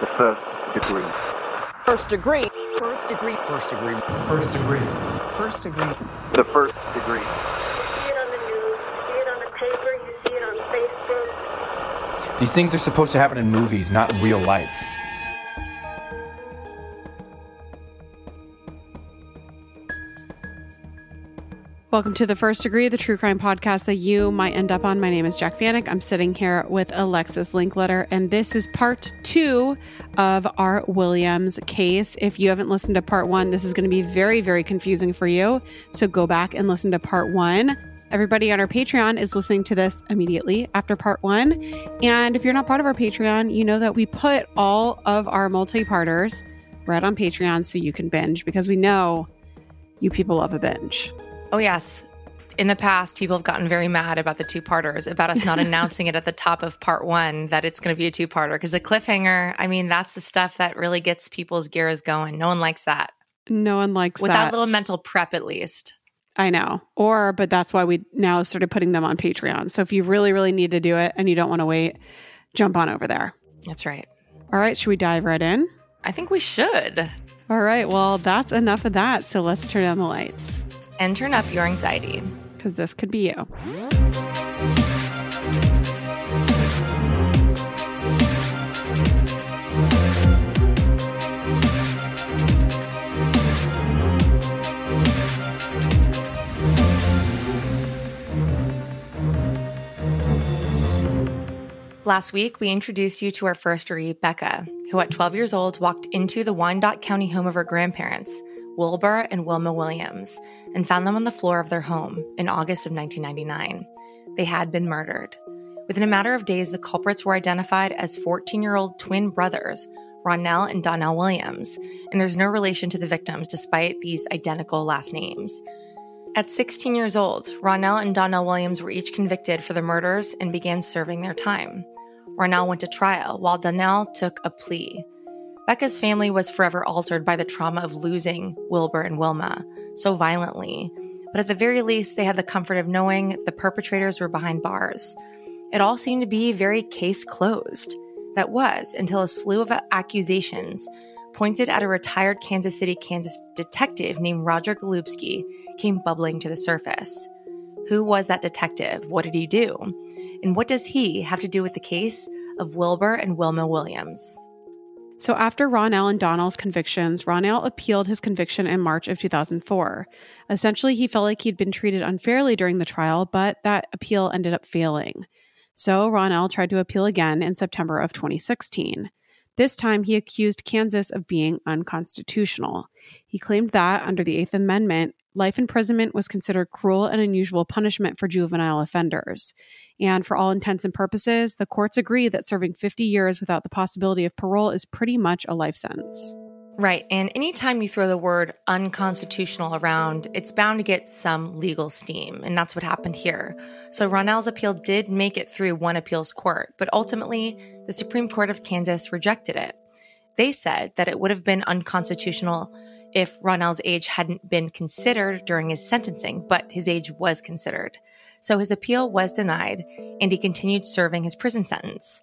The first degree. First degree. First degree. First degree. First degree. First degree. The first degree. see it on the news, you see it on the paper, you see it on Facebook. These things are supposed to happen in movies, not in real life. Welcome to the First Degree, the true crime podcast that you might end up on. My name is Jac Vanek. I'm sitting here with Alexis Linkletter, and this is part two of our Williams case. If you haven't listened to part one, this is going to be very, very confusing for you. So go back and listen to part one. Everybody on our Patreon is listening to this immediately after part one. And if you're not part of our Patreon, you know that we put all of our multi parters right on Patreon so you can binge because we know you people love a binge. Oh, yes. In the past, people have gotten very mad about the two parters, about us not announcing it at the top of part one that it's going to be a two parter. Because the cliffhanger, I mean, that's the stuff that really gets people's gears going. No one likes that. No one likes that. Without that. a little mental prep, at least. I know. Or, but that's why we now started putting them on Patreon. So if you really, really need to do it and you don't want to wait, jump on over there. That's right. All right. Should we dive right in? I think we should. All right. Well, that's enough of that. So let's turn on the lights And turn up your anxiety. because this could be you. Last week, we introduced you to our first read, Becca, who at 12 years old walked into the Wyandotte County home of her grandparents, Wilbur and Wilma Williams, and found them on the floor of their home in August of 1999. They had been murdered. Within a matter of days, the culprits were identified as 14 year old twin brothers, Ronell and Donnell Williams, and there's no relation to the victims despite these identical last names. At 16 years old, Ronell and Donnell Williams were each convicted for the murders and began serving their time. Ronell went to trial, while Donnell took a plea. Becca's family was forever altered by the trauma of losing Wilbur and Wilma so violently, but at the very least, they had the comfort of knowing the perpetrators were behind bars. It all seemed to be very case closed. That was until a slew of accusations pointed at a retired Kansas City, Kansas detective named Roger Golubski came bubbling to the surface. Who was that detective? What did he do? And what does he have to do with the case of Wilbur and Wilma Williams? So after Ronell and Donnell's convictions, Ronell appealed his conviction in March of 2004. Essentially, he felt like he'd been treated unfairly during the trial, but that appeal ended up failing. So Ronell tried to appeal again in September of 2016. This time, he accused Kansas of being unconstitutional. He claimed that, under the Eighth Amendment, life imprisonment was considered cruel and unusual punishment for juvenile offenders. And for all intents and purposes, the courts agree that serving 50 years without the possibility of parole is pretty much a life sentence. Right. And anytime you throw the word unconstitutional around, it's bound to get some legal steam. And that's what happened here. So Ronell's appeal did make it through one appeals court, but ultimately the Supreme Court of Kansas rejected it. They said that it would have been unconstitutional if Ronell's age hadn't been considered during his sentencing, but his age was considered. So his appeal was denied, and he continued serving his prison sentence.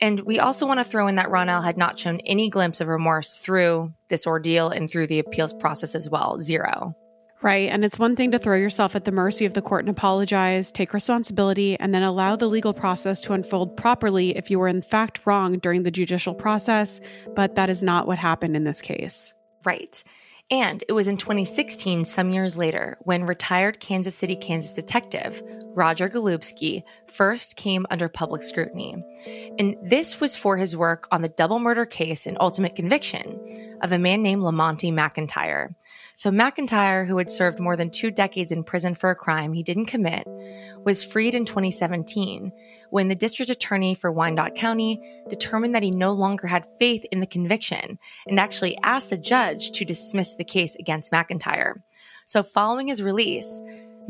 And we also want to throw in that Ronell had not shown any glimpse of remorse through this ordeal and through the appeals process as well. Zero. Right. And it's one thing to throw yourself at the mercy of the court and apologize, take responsibility, and then allow the legal process to unfold properly if you were in fact wrong during the judicial process. But that is not what happened in this case. Right. And it was in 2016, some years later, when retired Kansas City, Kansas detective Roger Golubski first came under public scrutiny. And this was for his work on the double murder case and ultimate conviction of a man named Lamonte McIntyre. So McIntyre, who had served more than two decades in prison for a crime he didn't commit, was freed in 2017 when the district attorney for Wyandotte County determined that he no longer had faith in the conviction and actually asked the judge to dismiss the case against McIntyre. So following his release,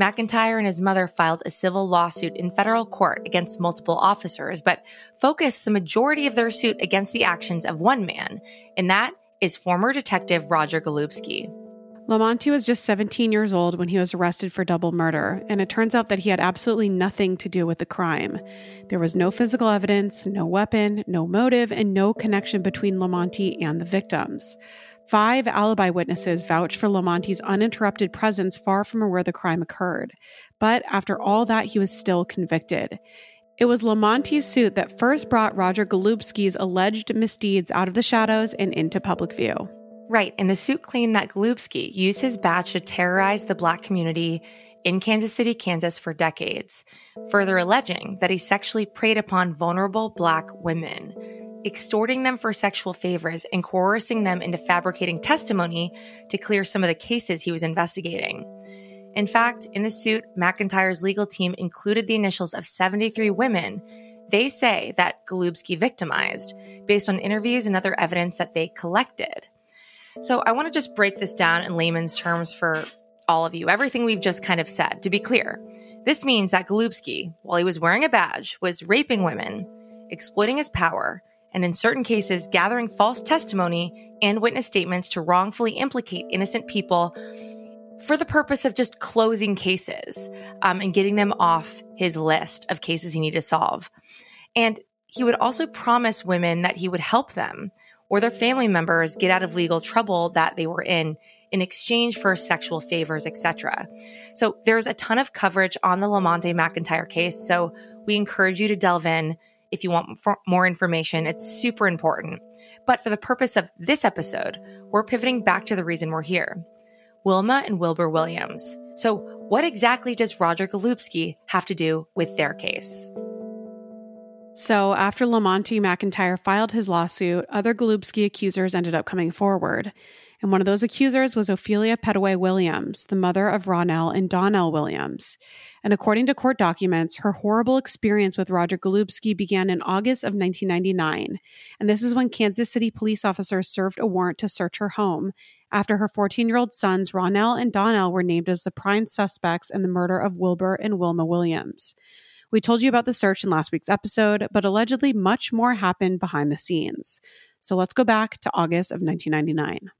McIntyre and his mother filed a civil lawsuit in federal court against multiple officers, but focused the majority of their suit against the actions of one man, and that is former detective Roger Golubski. Lamonte was just 17 years old when he was arrested for double murder, and it turns out that he had absolutely nothing to do with the crime. There was no physical evidence, no weapon, no motive, and no connection between Lamonte and the victims. Five alibi witnesses vouched for Lamonte's uninterrupted presence far from where the crime occurred. But after all that, he was still convicted. It was Lamonte's suit that first brought Roger Golubski's alleged misdeeds out of the shadows and into public view. Right, and the suit claimed that Golubski used his badge to terrorize the black community in Kansas City, Kansas for decades, further alleging that he sexually preyed upon vulnerable black women, extorting them for sexual favors and coercing them into fabricating testimony to clear some of the cases he was investigating. In fact, in the suit, McIntyre's legal team included the initials of 73 women they say that Golubski victimized based on interviews and other evidence that they collected. So I want to just break this down in layman's terms for all of you, everything we've just kind of said. To be clear, this means that Golubski, while he was wearing a badge, was raping women, exploiting his power, and in certain cases, gathering false testimony and witness statements to wrongfully implicate innocent people for the purpose of just closing cases um, and getting them off his list of cases he needed to solve. And he would also promise women that he would help them or their family members get out of legal trouble that they were in in exchange for sexual favors, etc. So there's a ton of coverage on the Lamonte McIntyre case. So we encourage you to delve in if you want more information. It's super important. But for the purpose of this episode, we're pivoting back to the reason we're here. Wilma and Wilbur Williams. So what exactly does Roger Golubski have to do with their case? So, after Lamonte McIntyre filed his lawsuit, other Golubski accusers ended up coming forward. And one of those accusers was Ophelia Petaway Williams, the mother of Ronell and Donnell Williams. And according to court documents, her horrible experience with Roger Golubski began in August of 1999. And this is when Kansas City police officers served a warrant to search her home after her 14 year old sons, Ronell and Donnell, were named as the prime suspects in the murder of Wilbur and Wilma Williams. We told you about the search in last week's episode, but allegedly much more happened behind the scenes. So let's go back to August of 1999.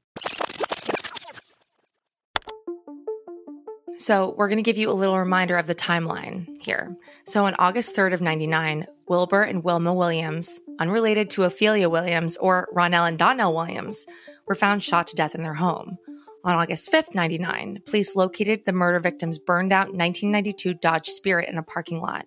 So, we're going to give you a little reminder of the timeline here. So, on August 3rd of 99, Wilbur and Wilma Williams, unrelated to Ophelia Williams or Ronell and Donnell Williams, were found shot to death in their home. On August 5th, 99, police located the murder victim's burned out 1992 Dodge Spirit in a parking lot.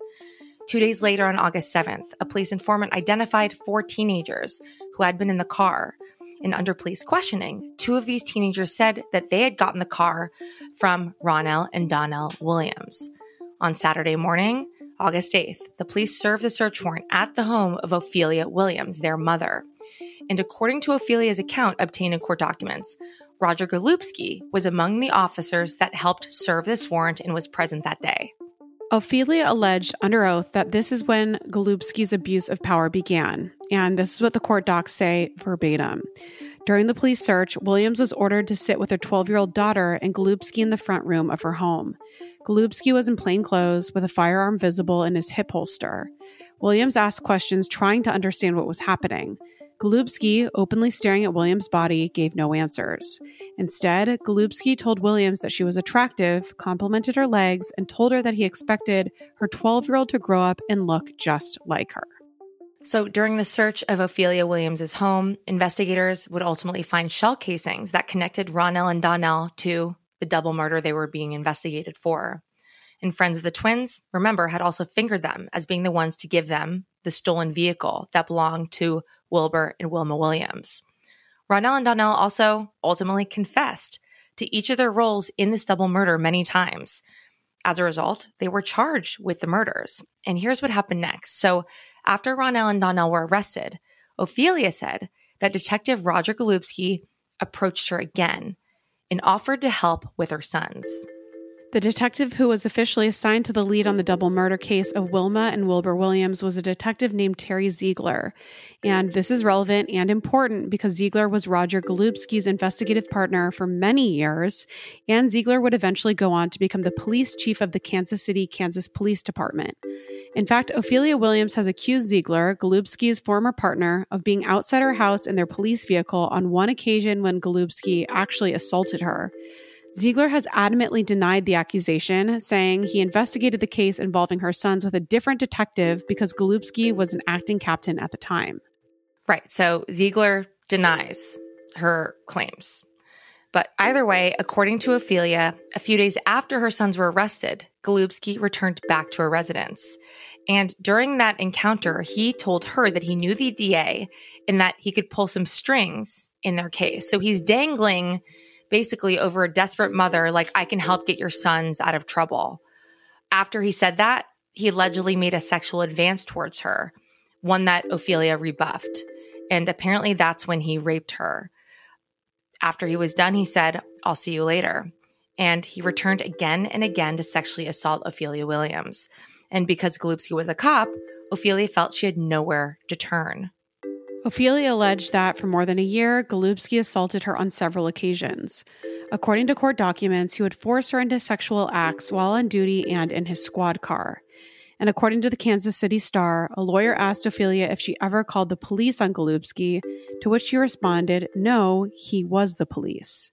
Two days later, on August 7th, a police informant identified four teenagers who had been in the car. And under police questioning, two of these teenagers said that they had gotten the car from Ronell and Donnell Williams. On Saturday morning, August 8th, the police served a search warrant at the home of Ophelia Williams, their mother. And according to Ophelia's account obtained in court documents, Roger Golubski was among the officers that helped serve this warrant and was present that day. Ophelia alleged under oath that this is when Golubski's abuse of power began, and this is what the court docs say verbatim. During the police search, Williams was ordered to sit with her 12 year old daughter and Golubski in the front room of her home. Golubski was in plain clothes with a firearm visible in his hip holster. Williams asked questions trying to understand what was happening. Golubski, openly staring at Williams' body, gave no answers. Instead, Golubski told Williams that she was attractive, complimented her legs, and told her that he expected her 12 year old to grow up and look just like her. So, during the search of Ophelia Williams' home, investigators would ultimately find shell casings that connected Ronell and Donnell to the double murder they were being investigated for. And friends of the twins, remember, had also fingered them as being the ones to give them the stolen vehicle that belonged to Wilbur and Wilma Williams. Ronell and Donnell also ultimately confessed to each of their roles in this double murder many times. As a result, they were charged with the murders. And here's what happened next. So, after Ronell and Donnell were arrested, Ophelia said that Detective Roger Golubski approached her again and offered to help with her sons. The detective who was officially assigned to the lead on the double murder case of Wilma and Wilbur Williams was a detective named Terry Zeigler. And this is relevant and important because Zeigler was Roger Golubski's investigative partner for many years, and Zeigler would eventually go on to become the police chief of the Kansas City, Kansas Police Department. In fact, Ophelia Williams has accused Zeigler, Golubski's former partner, of being outside her house in their police vehicle on one occasion when Golubski actually assaulted her. Zeigler has adamantly denied the accusation, saying he investigated the case involving her sons with a different detective because Golubski was an acting captain at the time. Right. So Zeigler denies her claims. But either way, according to Ophelia, a few days after her sons were arrested, Golubski returned back to her residence. And during that encounter, he told her that he knew the DA and that he could pull some strings in their case. So he's dangling basically over a desperate mother, like, I can help get your sons out of trouble. After he said that, he allegedly made a sexual advance towards her, one that Ophelia rebuffed. And apparently that's when he raped her. After he was done, he said, I'll see you later. And he returned again and again to sexually assault Ophelia Williams. And because Golubski was a cop, Ophelia felt she had nowhere to turn. Ophelia alleged that for more than a year, Golubski assaulted her on several occasions. According to court documents, he would force her into sexual acts while on duty and in his squad car. And according to the Kansas City Star, a lawyer asked Ophelia if she ever called the police on Golubski, to which she responded, no, he was the police.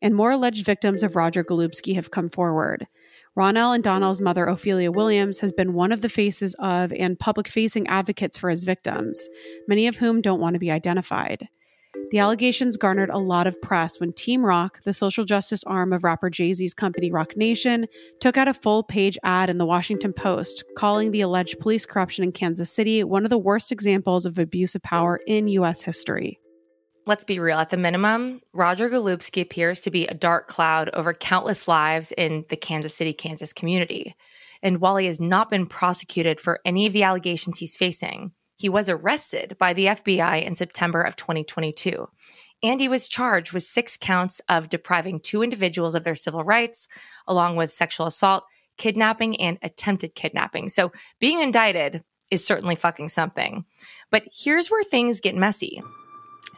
And more alleged victims of Roger Golubski have come forward. Ronell and Donnell's mother, Ophelia Williams, has been one of the faces of and public facing advocates for his victims, many of whom don't want to be identified. The allegations garnered a lot of press when Team Roc, the social justice arm of rapper Jay Z's company Roc Nation, took out a full page ad in the Washington Post calling the alleged police corruption in Kansas City one of the worst examples of abuse of power in U.S. history. Let's be real. At the minimum, Roger Golubski appears to be a dark cloud over countless lives in the Kansas City, Kansas community. And while he has not been prosecuted for any of the allegations he's facing, he was arrested by the FBI in September of 2022. And he was charged with six counts of depriving two individuals of their civil rights, along with sexual assault, kidnapping, and attempted kidnapping. So being indicted is certainly fucking something. But here's where things get messy.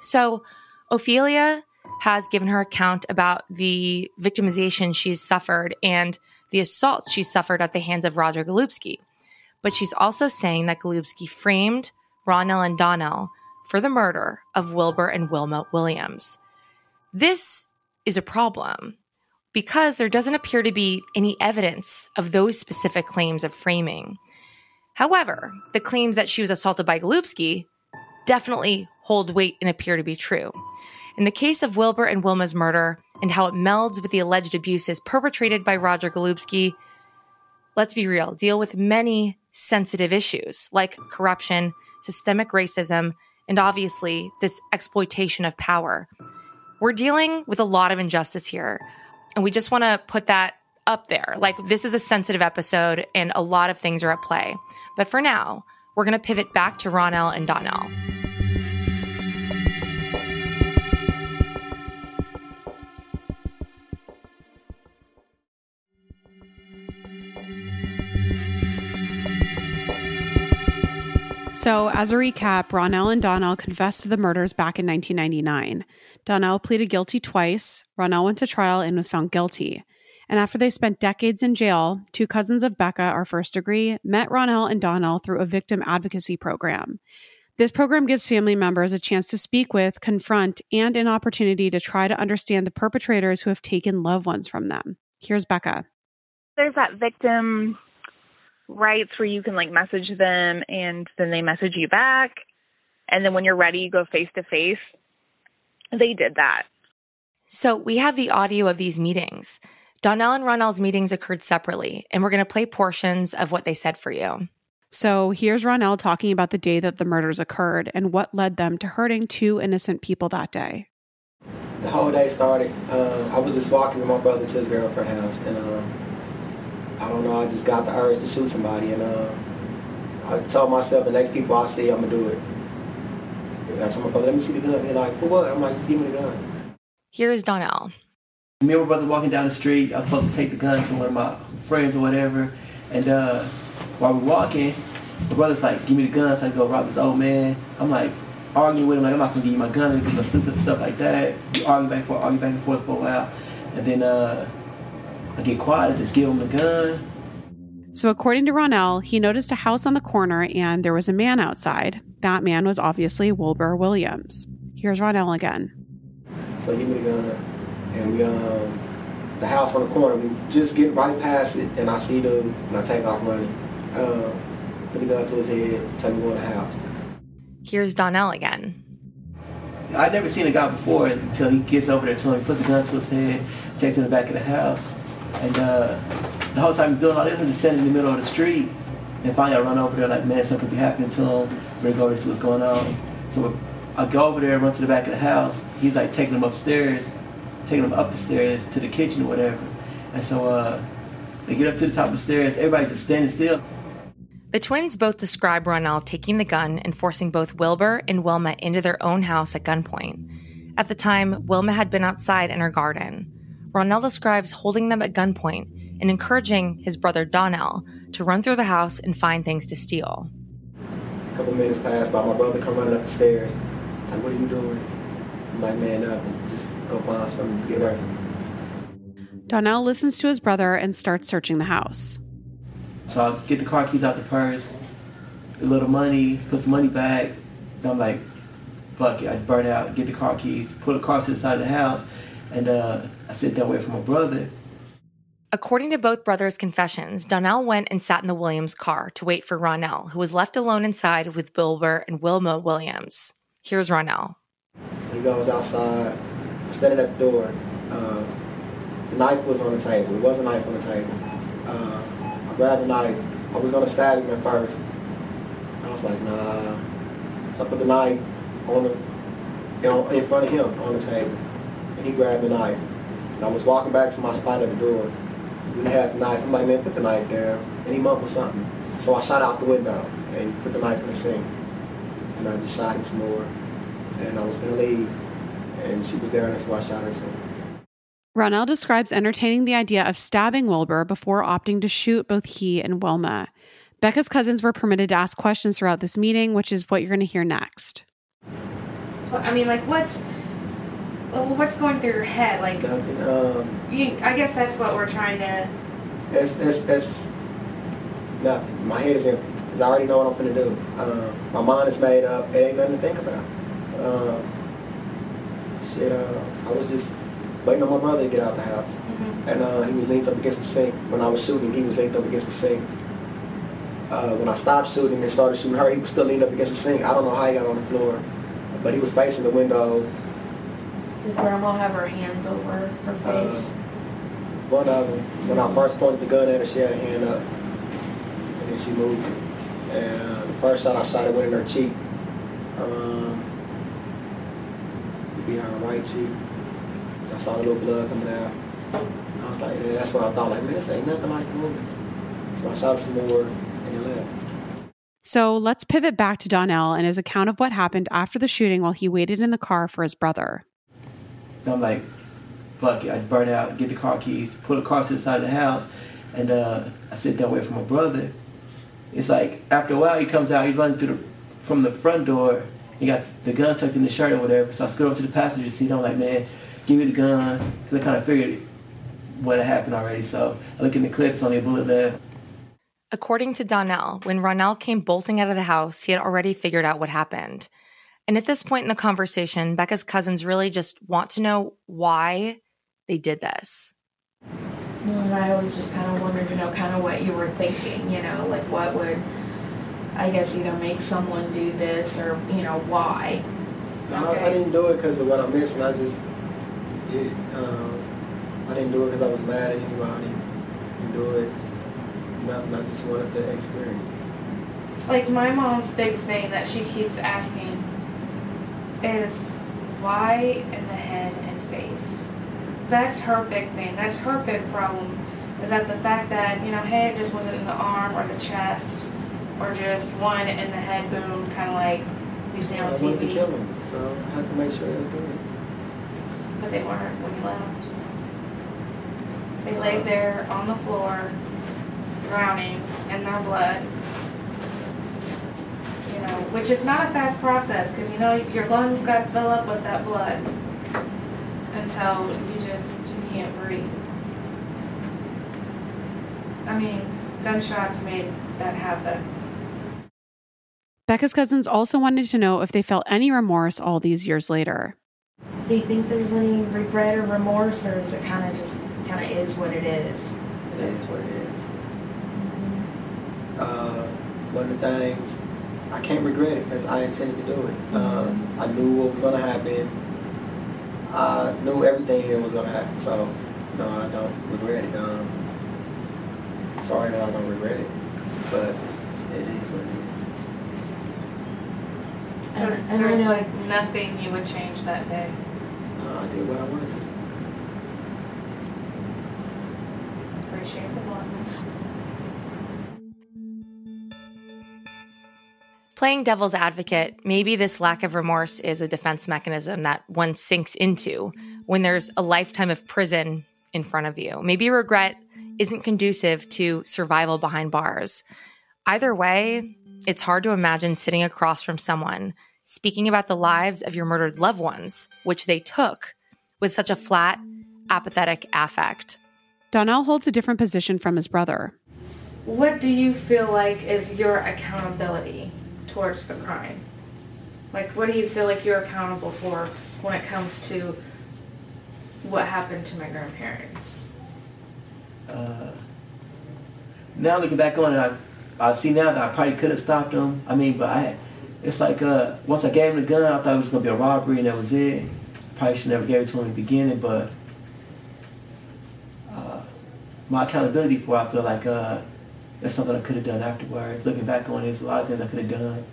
So Ophelia has given her account about the victimization she's suffered and the assaults she suffered at the hands of Roger Golubski but she's also saying that Golubski framed Ronell and Donnell for the murder of Wilbur and Wilma Williams. This is a problem because there doesn't appear to be any evidence of those specific claims of framing. However, the claims that she was assaulted by Golubski definitely hold weight and appear to be true. In the case of Wilbur and Wilma's murder and how it melds with the alleged abuses perpetrated by Roger Golubski, let's be real, deal with many sensitive issues like corruption, systemic racism, and obviously this exploitation of power. We're dealing with a lot of injustice here, and we just want to put that up there. Like, this is a sensitive episode, and a lot of things are at play. But for now, we're going to pivot back to Ronell and Donnell. So, as a recap, Ronell and Donnell confessed to the murders back in 1999. Donnell pleaded guilty twice. Ronell went to trial and was found guilty. And after they spent decades in jail, two cousins of Becca, our first degree, met Ronell and Donnell through a victim advocacy program. This program gives family members a chance to speak with, confront, and an opportunity to try to understand the perpetrators who have taken loved ones from them. Here's Becca. There's that victim rights where you can like message them and then they message you back. And then when you're ready, you go face to face. They did that. So we have the audio of these meetings. Donnell and Ronell's meetings occurred separately, and we're going to play portions of what they said for you. So here's Ronell talking about the day that the murders occurred and what led them to hurting two innocent people that day. The whole day started. Uh, I was just walking with my brother to his girlfriend's house, and um, I don't know, I just got the urge to shoot somebody and uh, I told myself the next people I see, I'm gonna do it. And I told my brother, let me see the gun. He's like, for what? I'm like, just give me the gun. Here's Donnell. Me and my brother walking down the street, I was supposed to take the gun to one of my friends or whatever. And uh, while we're walking, my brother's like, give me the gun so I can go rob this old man. I'm like, arguing with him, like, I'm not gonna give you my gun and do stupid stuff like that. We argue back and forth, argue back and forth for a while. And then uh, I get quiet and just give him the gun. So, according to Ronell, he noticed a house on the corner and there was a man outside. That man was obviously Wilbur Williams. Here's Ronell again. So, give me the gun, and we um, the house on the corner. We just get right past it, and I see them, and I take off running. Um, put the gun to his head, tell me to go in the house. Here's Donnell again. I'd never seen a guy before until he gets over there to him, puts the gun to his head, takes him in the back of the house. And uh, the whole time he's doing all this, I'm just standing in the middle of the street. And finally I run over there like, man, something could be happening to him. We're go to see what's going on. So I go over there, run to the back of the house. He's like taking him upstairs, taking him up the stairs to the kitchen or whatever. And so uh, they get up to the top of the stairs. Everybody just standing still. The twins both describe Ronell taking the gun and forcing both Wilbur and Wilma into their own house at gunpoint. At the time, Wilma had been outside in her garden. Ronell describes holding them at gunpoint and encouraging his brother Donnell to run through the house and find things to steal. A couple minutes pass by, my brother come running up the stairs. Like, what are you doing? I'm like, man, nothing. Just go find something to get away from me. Donnell listens to his brother and starts searching the house. So I get the car keys out the purse, a little money, put some money back. Then I'm like, fuck it, I just burn out, get the car keys, put the car to the side of the house, and uh, I sit down wait for my brother. According to both brothers' confessions, Donnell went and sat in the Williams car to wait for Ronell, who was left alone inside with Wilbur and Wilma Williams. Here's Ronell. So he goes outside. Standing at the door. Uh, the knife was on the table. It was a knife on the table. Uh, I grabbed the knife. I was gonna stab him at first. I was like, nah. So I put the knife on the, you know, in front of him on the table, and he grabbed the knife. And I was walking back to my spot at the door. We had the knife. I'm like, man, put the knife down. And he mumbled something. So I shot out the window, and put the knife in the sink. And I just shot him some more. And I was gonna leave, and she was there, and so I shot her too. Ronell describes entertaining the idea of stabbing Wilbur before opting to shoot both he and Wilma. Becca's cousins were permitted to ask questions throughout this meeting, which is what you're going to hear next. I mean, like, what's what's going through your head? Like, Nothing. Um, you, I guess that's what we're trying to. it's, it's, it's nothing. My head is empty. Cause I already know what I'm finna do. Uh, my mind is made up. It ain't nothing to think about. Uh, shit, uh, I was just waiting on my brother to get out the house. And uh, he was leaned up against the sink. When I was shooting, he was leaned up against the sink. Uh, when I stopped shooting and started shooting her, he was still leaned up against the sink. I don't know how he got on the floor, but he was facing the window. Did Grandma have her hands over her Uh, face? one of them, when I first pointed the gun at her, she had her hand up, and then she moved. And the first shot I shot, it went in her cheek, um, behind her right cheek. I saw the little blood coming out. I was like, yeah, that's what I thought. Like, man, this ain't nothing like movies. So I shot her some more, and it left. So let's pivot back to Donnell and his account of what happened after the shooting while he waited in the car for his brother. And I'm like, fuck it, I just burn out, get the car keys, put the car to the side of the house, and uh, I sit down wait for my brother. It's like after a while he comes out, he's running through the from the front door. He got the gun tucked in his shirt or whatever. So I scoot over to the passenger seat. I'm like, man, give me the gun, because I kind of figured what had happened already. So I look in the clips, only a bullet left. According to Donnell, when Ronell came bolting out of the house, he had already figured out what happened. And at this point in the conversation, Becca's cousins really just want to know why they did this. And I always just kind of wondered, you know, kind of what you were thinking, you know, like what would, I guess, either make someone do this or, you know, why. I, I didn't do it because of what I missed, missing. I just did it. Um, I didn't do it because I was mad at anybody. I didn't do it. Nothing. I just wanted the experience. It's like my mom's big thing that she keeps asking is why in the head and face? That's her big thing. That's her big problem. Is that the fact that, you know, hey, it just wasn't in the arm or the chest or just one in the head, boom, kind of like you see on I wanted to TV. kill him, so I had to make sure they was good. But they weren't when you left. They laid there on the floor, drowning in their blood. You know, which is not a fast process because you know your lungs got to fill up with that blood until you just you can't breathe. I mean, gunshots made that happen. Becca's cousins also wanted to know if they felt any remorse all these years later. Do you think there's any regret or remorse, or is it kind of just kind of is what it is. It is what it is. Uh, one of the things I can't regret it because I intended to do it. Uh, I knew what was going to happen. I knew everything here was going to happen, so no, I don't regret it. Um, sorry that I don't regret it, but it is what it is. So And- and I there's know- like nothing you would change that day. Uh, I did what I wanted to. Appreciate the bluntness. Playing devil's advocate, maybe this lack of remorse is a defense mechanism that one sinks into when there's a lifetime of prison in front of you. Maybe regret isn't conducive to survival behind bars. Either way, it's hard to imagine sitting across from someone speaking about the lives of your murdered loved ones, which they took, with such a flat, apathetic affect. Donnell holds a different position from his brother. What do you feel like is your accountability towards the crime? Like, what do you feel like you're accountable for when it comes to what happened to my grandparents? Uh, now looking back on it, I, I see now that I probably could have stopped him. I mean, but I, it's like uh, once I gave him the gun, I thought it was gonna be a robbery and that was it. Probably should never gave it to him in the beginning, but uh, my accountability for it, I feel like uh, that's something I could have done afterwards. Looking back on it, there's a lot of things I could have done.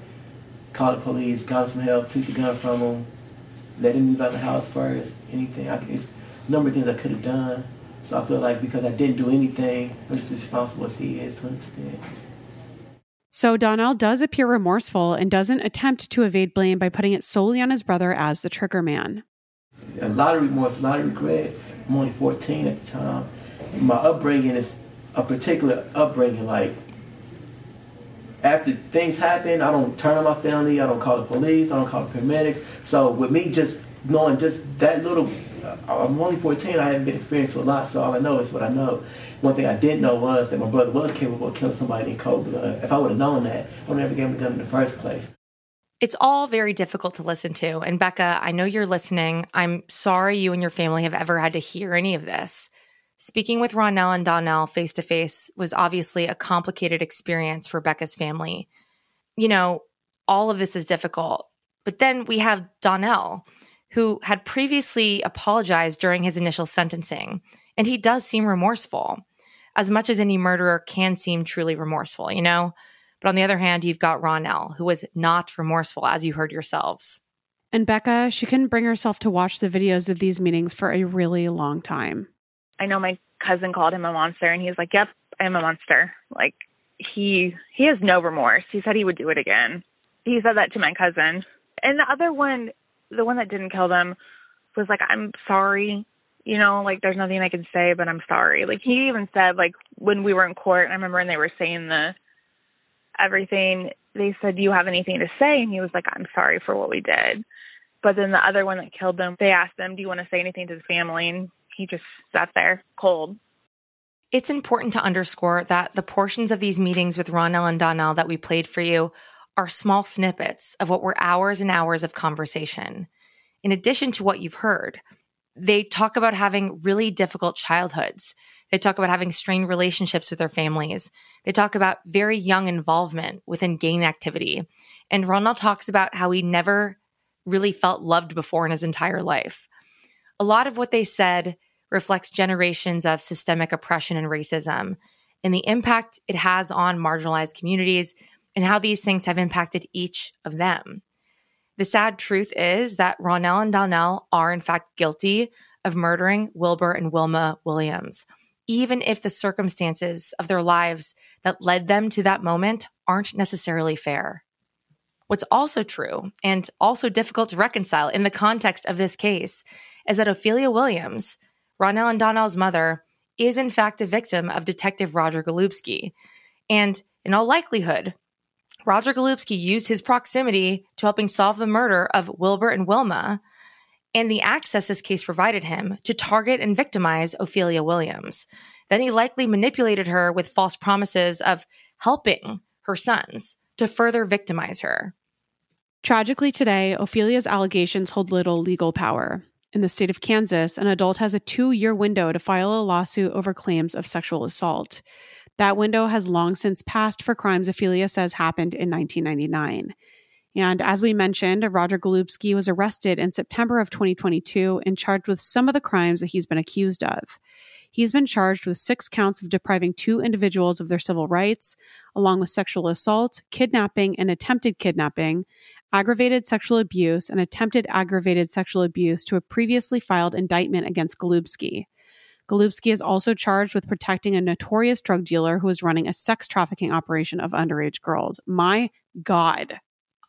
Called the police, got some help, took the gun from him, let him leave out the house first. Anything, I, it's a number of things I could have done. So I feel like because I didn't do anything, I'm just as responsible as he is to an extent. So Donnell does appear remorseful and doesn't attempt to evade blame by putting it solely on his brother as the trigger man. A lot of remorse, a lot of regret. I'm only 14 at the time. My upbringing is a particular upbringing. Like after things happen, I don't turn on my family. I don't call the police. I don't call the paramedics. So with me just knowing just that little, Uh, I'm only 14. I haven't been experienced a lot. So all I know is what I know. One thing I didn't know was that my brother was capable of killing somebody in cold blood. Uh, if I would have known that, I would have never gave him the gun in the first place. It's all very difficult to listen to. And Becca, I know you're listening. I'm sorry you and your family have ever had to hear any of this. Speaking with Ronell and Donnell face to face was obviously a complicated experience for Becca's family. You know, all of this is difficult. But then we have Donnell, who had previously apologized during his initial sentencing, and he does seem remorseful, as much as any murderer can seem truly remorseful, you know? But on the other hand, you've got Ronell, who was not remorseful, as you heard yourselves. And Becca, she couldn't bring herself to watch the videos of these meetings for a really long time. I know my cousin called him a monster and he's like, Yep, I am a monster. Like he he has no remorse. He said he would do it again. He said that to my cousin. And the other one the one that didn't kill them was like, I'm sorry. You know, like there's nothing I can say, but I'm sorry. Like he even said like when we were in court, I remember when they were saying the everything, they said, Do you have anything to say? And he was like, I'm sorry for what we did. But then the other one that killed them, they asked him, Do you want to say anything to the family? And he just sat there cold. It's important to underscore that the portions of these meetings with Ronell and Donnell that we played for you are small snippets of what were hours and hours of conversation. In addition to what you've heard, they talk about having really difficult childhoods. They talk about having strained relationships with their families. They talk about very young involvement within gang activity. And Ronald talks about how he never really felt loved before in his entire life. A lot of what they said reflects generations of systemic oppression and racism and the impact it has on marginalized communities and how these things have impacted each of them. The sad truth is that Ronell and Donnell are, in fact, guilty of murdering Wilbur and Wilma Williams, even if the circumstances of their lives that led them to that moment aren't necessarily fair. What's also true and also difficult to reconcile in the context of this case is that Ophelia Williams, Ronell and Donnell's mother, is in fact a victim of Detective Roger Golubski. And in all likelihood, Roger Golubski used his proximity to helping solve the murder of Wilbur and Wilma and the access this case provided him to target and victimize Ophelia Williams. Then he likely manipulated her with false promises of helping her sons to further victimize her. Tragically, today, Ophelia's allegations hold little legal power. In the state of Kansas, an adult has a two year window to file a lawsuit over claims of sexual assault. That window has long since passed for crimes Ophelia says happened in 1999. And as we mentioned, Roger Golubski was arrested in September of 2022 and charged with some of the crimes that he's been accused of. He's been charged with six counts of depriving two individuals of their civil rights, along with sexual assault, kidnapping, and attempted kidnapping, aggravated sexual abuse, and attempted aggravated sexual abuse to a previously filed indictment against Golubski. Golubski is also charged with protecting a notorious drug dealer who is running a sex trafficking operation of underage girls. My God.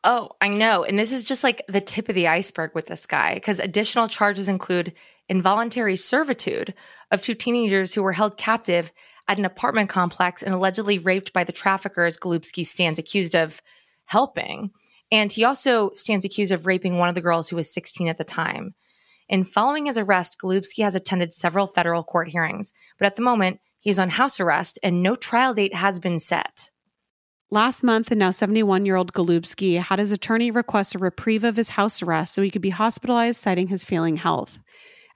Oh, I know. And this is just like the tip of the iceberg with this guy because additional charges include involuntary servitude of two teenagers who were held captive at an apartment complex and allegedly raped by the traffickers Golubski stands accused of helping. And he also stands accused of raping one of the girls who was 16 at the time. And following his arrest, Golubski has attended several federal court hearings, but at the moment, he's on house arrest and no trial date has been set. Last month, the now 71 year old Golubski had his attorney request a reprieve of his house arrest so he could be hospitalized, citing his failing health.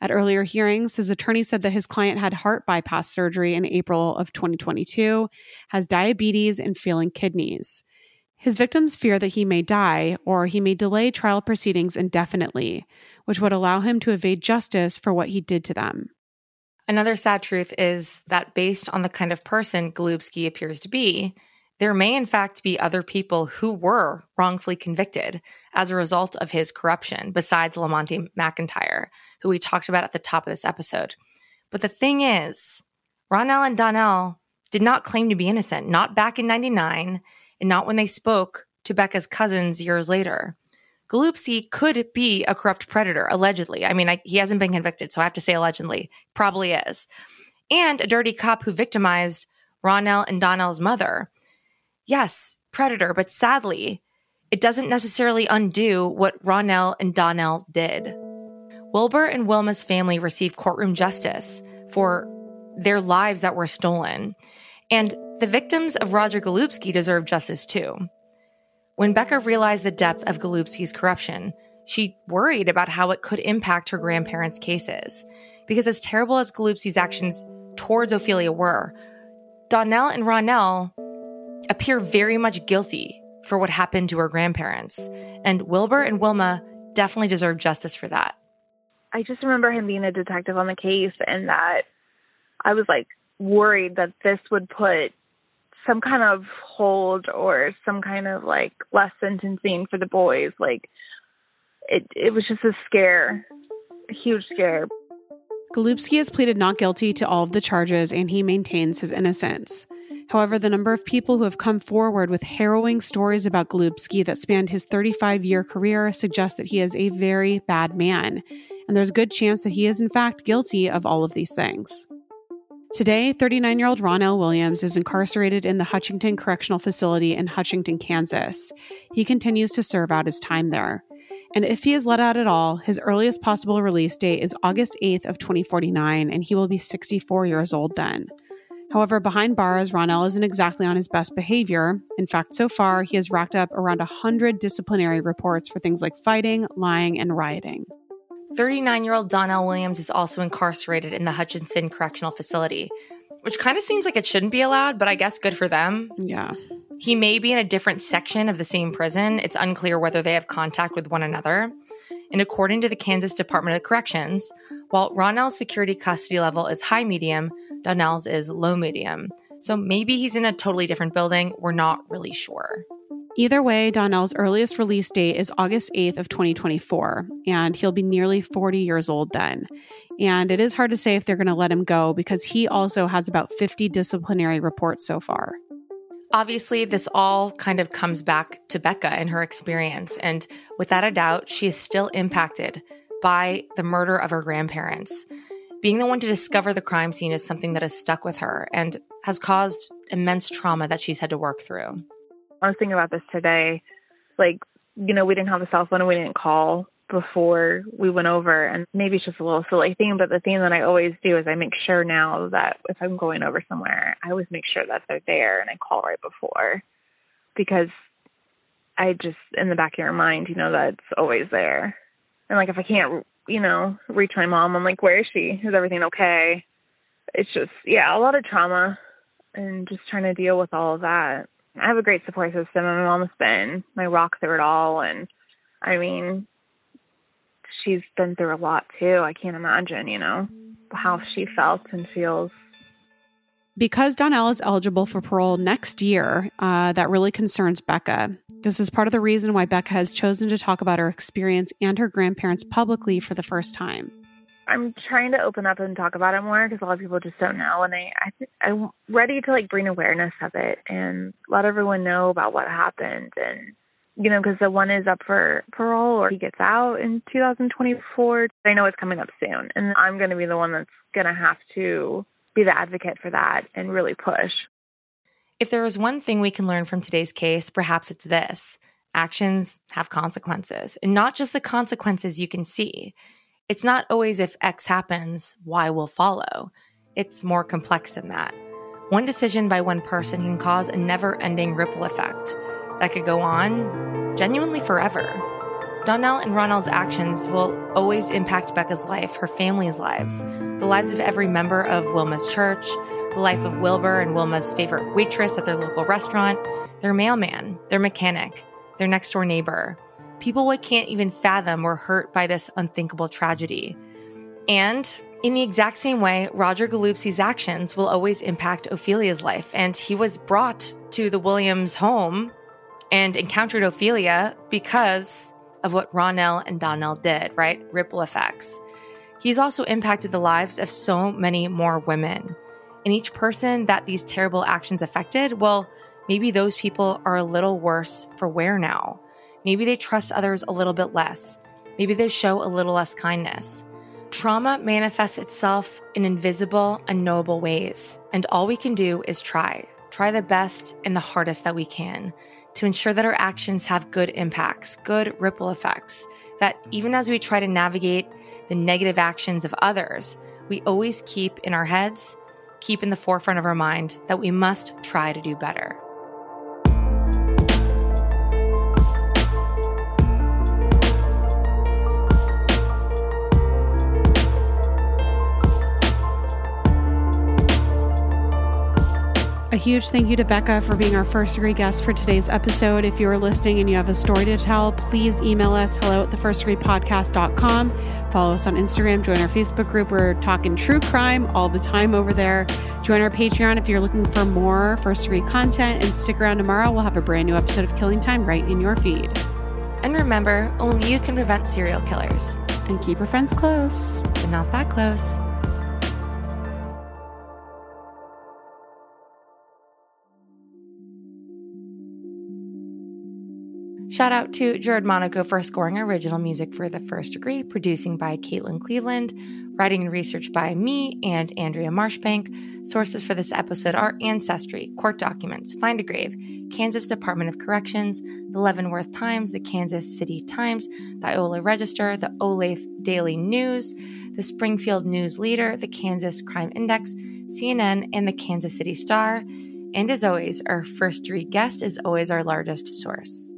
At earlier hearings, his attorney said that his client had heart bypass surgery in April of 2022, has diabetes, and failing kidneys. His victims fear that he may die or he may delay trial proceedings indefinitely, which would allow him to evade justice for what he did to them. Another sad truth is that based on the kind of person Golubski appears to be, there may in fact be other people who were wrongfully convicted as a result of his corruption, besides Lamonte McIntyre, who we talked about at the top of this episode. But the thing is, Ronell and Donnell did not claim to be innocent, not back in 99, and not when they spoke to Becca's cousins years later. Golubski could be a corrupt predator, allegedly. I mean, I, he hasn't been convicted, so I have to say allegedly. Probably is. And a dirty cop who victimized Ronell and Donnell's mother. Yes, predator, but sadly, it doesn't necessarily undo what Ronell and Donnell did. Wilbur and Wilma's family received courtroom justice for their lives that were stolen. And the victims of Roger Golubski deserve justice too. When Becca realized the depth of Golubski's corruption, she worried about how it could impact her grandparents' cases. Because as terrible as Golubski's actions towards Ophelia were, Donnell and Ronell appear very much guilty for what happened to her grandparents. And Wilbur and Wilma definitely deserve justice for that. I just remember him being a detective on the case and that I was like worried that this would put some kind of hold or some kind of like less sentencing for the boys. Like it it was just a scare, a huge scare. Golubski has pleaded not guilty to all of the charges and he maintains his innocence. However, the number of people who have come forward with harrowing stories about Golubski that spanned his 35 year career suggests that he is a very bad man, and there's a good chance that he is, in fact, guilty of all of these things. Today, 39 year old Ronell Williams is incarcerated in the Hutchinson Correctional Facility in Hutchinson, Kansas. He continues to serve out his time there. And if he is let out at all, his earliest possible release date is August 8th of 2049, and he will be 64 years old then. However, behind bars, Ronell isn't exactly on his best behavior. In fact, so far, he has racked up around 100 disciplinary reports for things like fighting, lying, and rioting. 39 year old Donnell Williams is also incarcerated in the Hutchinson Correctional Facility, which kind of seems like it shouldn't be allowed, but I guess good for them. Yeah. He may be in a different section of the same prison. It's unclear whether they have contact with one another. And according to the Kansas Department of Corrections, while Ronell's security custody level is high medium, Donnell's is low medium. So maybe he's in a totally different building. We're not really sure. Either way, Donnell's earliest release date is August 8th of 2024, and he'll be nearly 40 years old then. And it is hard to say if they're going to let him go because he also has about 50 disciplinary reports so far. Obviously, this all kind of comes back to Becca and her experience. And without a doubt, she is still impacted by the murder of her grandparents. Being the one to discover the crime scene is something that has stuck with her and has caused immense trauma that she's had to work through. I was thinking about this today. Like, you know, we didn't have a cell phone and we didn't call before we went over and maybe it's just a little silly thing, but the thing that I always do is I make sure now that if I'm going over somewhere, I always make sure that they're there and I call right before because I just in the back of your mind, you know, that's always there. And like if I can't, you know, reach my mom, I'm like, where is she? Is everything okay? It's just, yeah, a lot of trauma and just trying to deal with all of that. I have a great support system. My mom's been my rock through it all. And I mean, she's been through a lot too. I can't imagine, you know, how she felt and feels. Because Donnell is eligible for parole next year, uh, that really concerns Becca. This is part of the reason why Becca has chosen to talk about her experience and her grandparents publicly for the first time. I'm trying to open up and talk about it more because a lot of people just don't know, and I, I I'm ready to like bring awareness of it and let everyone know about what happened, and you know, because the one is up for parole or he gets out in 2024. I know it's coming up soon, and I'm going to be the one that's going to have to be the advocate for that and really push. If there is one thing we can learn from today's case, perhaps it's this actions have consequences, and not just the consequences you can see. It's not always if X happens, Y will follow. It's more complex than that. One decision by one person can cause a never ending ripple effect that could go on genuinely forever. Donnell and Ronald's actions will always impact Becca's life, her family's lives, the lives of every member of Wilma's church, the life of Wilbur and Wilma's favorite waitress at their local restaurant, their mailman, their mechanic, their next door neighbor. People we can't even fathom were hurt by this unthinkable tragedy. And in the exact same way, Roger Golubski's actions will always impact Ophelia's life. And he was brought to the Williams home and encountered Ophelia because of what Ronell and Donnell did, right? Ripple effects. He's also impacted the lives of so many more women. And each person that these terrible actions affected, well, maybe those people are a little worse for wear now. Maybe they trust others a little bit less. Maybe they show a little less kindness. Trauma manifests itself in invisible, unknowable ways. And all we can do is try. Try the best and the hardest that we can to ensure that our actions have good impacts, good ripple effects, that even as we try to navigate the negative actions of others, we always keep in our heads, keep in the forefront of our mind that we must try to do better. A huge thank you to Becca for being our first degree guest for today's episode. If you are listening and you have a story to tell, please email us hello at the first degree podcast.com. Follow us on Instagram, join our Facebook group. We're talking true crime all the time over there. Join our Patreon if you're looking for more first degree content. And stick around tomorrow. We'll have a brand new episode of Killing Time right in your feed. And remember, only you can prevent serial killers. And keep your friends close, but not that close. Shout out to Jared Monaco for scoring original music for The First Degree, producing by Caitlin Cleveland, writing and research by me and Andrea Marshbank. Sources for this episode are Ancestry, court documents, Find a Grave, Kansas Department of Corrections, the Leavenworth Times, the Kansas City Times, the Iola Register, the Olathe Daily News, the Springfield News Leader, the Kansas Crime Index, CNN, and the Kansas City Star. And as always, our first degree guest is always our largest source.